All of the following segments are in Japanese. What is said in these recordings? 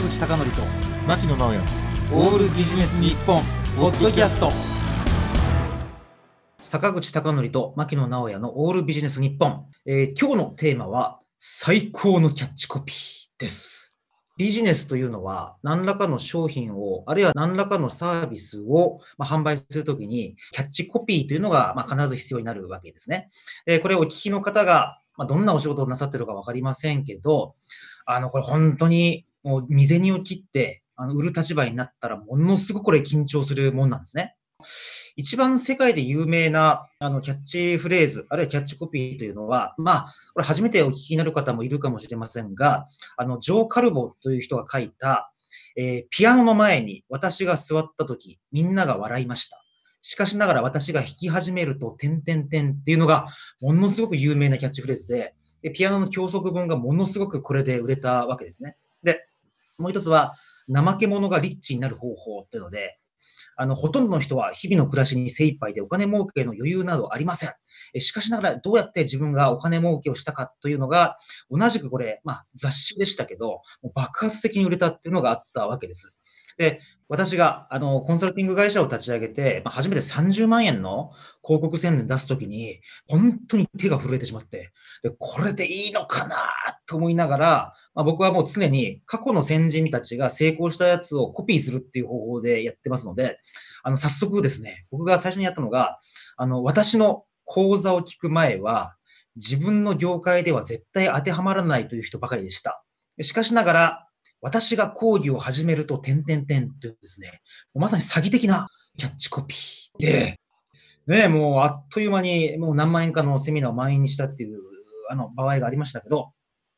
坂口孝則と牧野直哉。オールビジネス日本ポッドキャスト。坂口孝則と牧野直哉のオールビジネス日本、えー今日のテーマは最高のキャッチコピーです。ビジネスというのは何らかの商品をあるいは何らかのサービスを、まあ、販売するときにキャッチコピーというのが、まあ、必ず必要になるわけですね。えーこれをお聞きの方が、まあ、どんなお仕事をなさってるかわかりませんけど、あの、これ本当にもう未銭を切って、あの、売る立場になったら、ものすごくこれ緊張するもんなんですね。一番世界で有名な、あの、キャッチフレーズ、あるいはキャッチコピーというのは、まあ、これ初めてお聞きになる方もいるかもしれませんが、あの、ジョー・カルボという人が書いた、えーピアノの前に私が座った時、みんなが笑いました。しかしながら私が弾き始めると、てんてんてんっていうのが、ものすごく有名なキャッチフレーズで、でピアノの教則本がものすごくこれで売れたわけですね。で、もう一つは、怠け者がリッチになる方法というので、あの、ほとんどの人は日々の暮らしに精一杯でお金儲けの余裕などありません。しかしながら、どうやって自分がお金儲けをしたかというのが、同じくこれ、まあ雑誌でしたけど、爆発的に売れたっていうのがあったわけです。で、私が、あの、コンサルティング会社を立ち上げて、まあ初めて30万円の広告宣伝出すときに、本当に手が震えてしまって、で、これでいいのかなと思いながら、まあ、僕はもう常に過去の先人たちが成功したやつをコピーするっていう方法でやってますので、あの、早速ですね、僕が最初にやったのが、あの、私の講座を聞く前は、自分の業界では絶対当てはまらないという人ばかりでした。しかしながら、私が講義を始めると、点々点というですね、まさに詐欺的なキャッチコピー。ええねえ、もうあっという間にもう何万円かのセミナーを満員にしたっていうあの場合がありましたけど、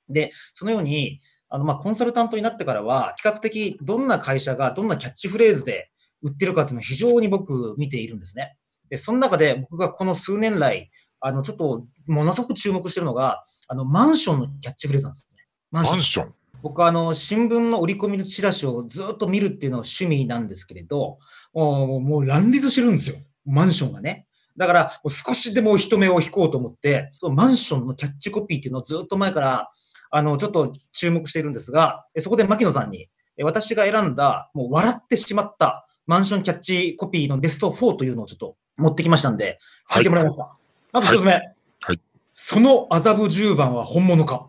で、そのように、あの、まあ、コンサルタントになってからは、比較的どんな会社がどんなキャッチフレーズで売ってるかっていうのを非常に僕見ているんですね。で、その中で僕がこの数年来、あの、ちょっとものすごく注目してるのが、あの、マンションのキャッチフレーズなんですね。マン。ション僕はあの、新聞の折り込みのチラシをずっと見るっていうのが趣味なんですけれど、もうもう乱立してるんですよ。マンションがね。だから、少しでも人目を引こうと思って、そのマンションのキャッチコピーっていうのをずっと前から、あの、ちょっと注目しているんですが、えそこで牧野さんに、え私が選んだ、もう笑ってしまったマンションキャッチコピーのベスト4というのをちょっと持ってきましたんで、書いてもらえますか？まず一つ目。はいその麻布十番は本物か？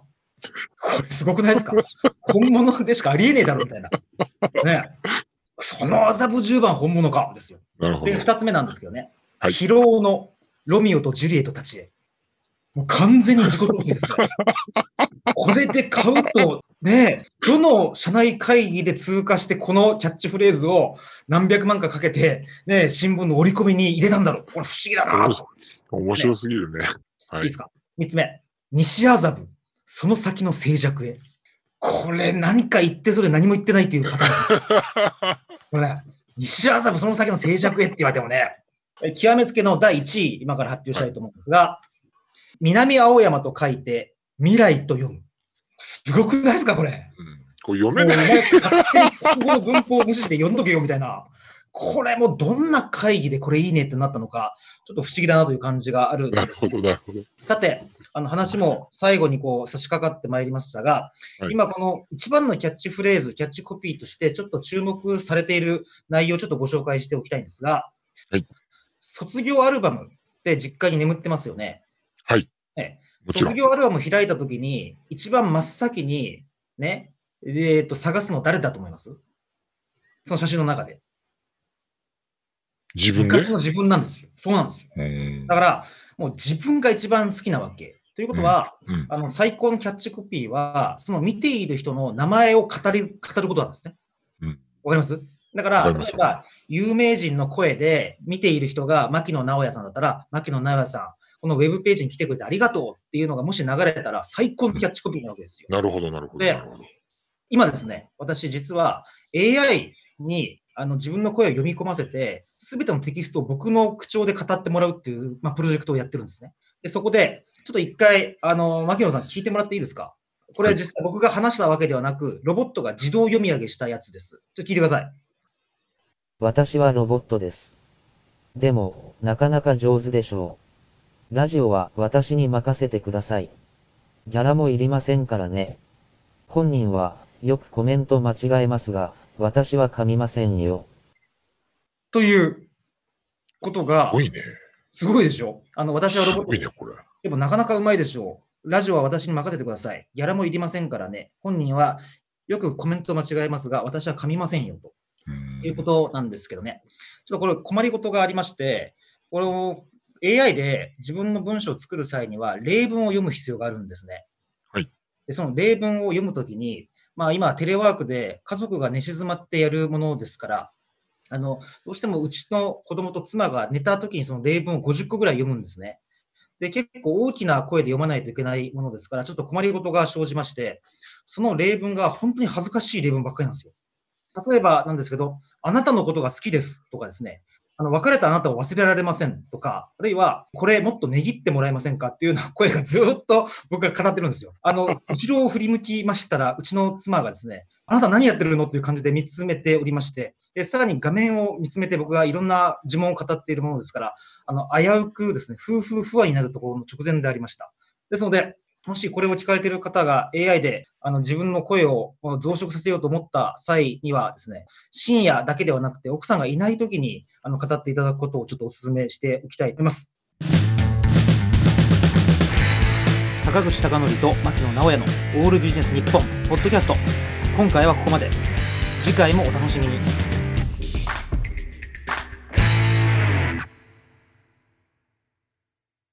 これすごくないですか？本物でしかありえねえだろみたいな。ねその麻布十番本物かですよ。で、。二つ目なんですけどね。はい疲労のロミオとジュリエットたちへ。もう完全に自己投資ですよ。これで買うと、ね、どの社内会議で通過して、このキャッチフレーズを何百万かかけて、ね、新聞の折り込みに入れたんだろう。これ不思議だな。い面白すぎるね。はいいで。すか？三つ目。西麻布、その先の静寂へ。これ何か言ってそれ何も言ってないっていうパターンですよ。これね、西麻布その先の静寂へって言われてもね、え極めつけの第1位、今から発表したいと思うんですが、南青山と書いて、未来と読む。すごくないですか、これ。うんこれ読めない。前勝手に国語の文法を無視して読んどけよみたいな。これもうどんな会議でこれいいねってなったのか、ちょっと不思議だなという感じがあるんですね。さて、あの話も最後にこう差し掛かってまいりましたが、はい今この一番のキャッチフレーズ、キャッチコピーとしてちょっと注目されている内容をちょっとご紹介しておきたいんですが、はい卒業アルバムって実家に眠ってますよね。はい。ええもちろん。卒業アルバム開いたときに、一番真っ先にね、えーと探すの誰だと思います？その写真の中で。自分で？昔の自分なんですよ。そうなんですよ。うんだから、もう自分が一番好きなわけ。ということは、うんあの最高のキャッチコピーは、その見ている人の名前を語り語ることなんですね。うんわかります？だから、例えば、有名人の声で見ている人が牧野直哉さんだったら、牧野直哉さん、このウェブページに来てくれてありがとうっていうのがもし流れたら、最高のキャッチコピーなわけですよ。なるほど、なるほど。でなるほど今ですね、私実は AI にあの自分の声を読み込ませて、すべてのテキストを僕の口調で語ってもらうっていう、まあ、プロジェクトをやってるんですね。でそこで、ちょっと一回、あの、牧野さん聞いてもらっていいですか？これは実際僕が話したわけではなく、ロボットが自動読み上げしたやつです。ちょっと聞いてください。私はロボットです。でも、なかなか上手でしょう。ラジオは私に任せてください。ギャラもいりませんからね。本人はよくコメント間違えますが、私は噛みませんよ。ということすがご、いね。すごいでしょ？あの、私はロボットです。これ。でもなかなかうまいでしょ？う。ラジオは私に任せてください。ギャラもいりませんからね。本人はよくコメント間違えますが、私は噛みませんよと。うんいうことなんですけどね。ちょっとこれ困りごとがありまして、これを AI で自分の文章を作る際には例文を読む必要があるんですね。はい。で、その例文を読むときに、まあ今テレワークで家族が寝静まってやるものですから、あの、どうしてもうちの子供と妻が寝たときにその例文を50個ぐらい読むんですね。で、結構大きな声で読まないといけないものですから、ちょっと困りごとが生じまして、その例文が本当に恥ずかしい例文ばっかりなんですよ。例えばなんですけど、あなたのことが好きですとかですね、あの別れたあなたを忘れられませんとか、あるいは、これもっと値切ってもらえませんかっていうような 声がずっと僕が語ってるんですよ。あの、後ろを振り向きましたら、うちの妻がですね、あなた何やってるのっていう感じで見つめておりまして、で、さらに画面を見つめて僕がいろんな呪文を語っているものですから、あの、危うくですね、夫婦不和になるところの直前でありました。ですので、もしこれを聞かれている方が AI であの自分の声を増殖させようと思った際にはですね、深夜だけではなくて奥さんがいない時にあの語っていただくことをちょっとお勧めしておきたいと思います。坂口孝則と牧野直哉のオールビジネス日本ポッドキャスト。今回はここまで。次回もお楽しみに。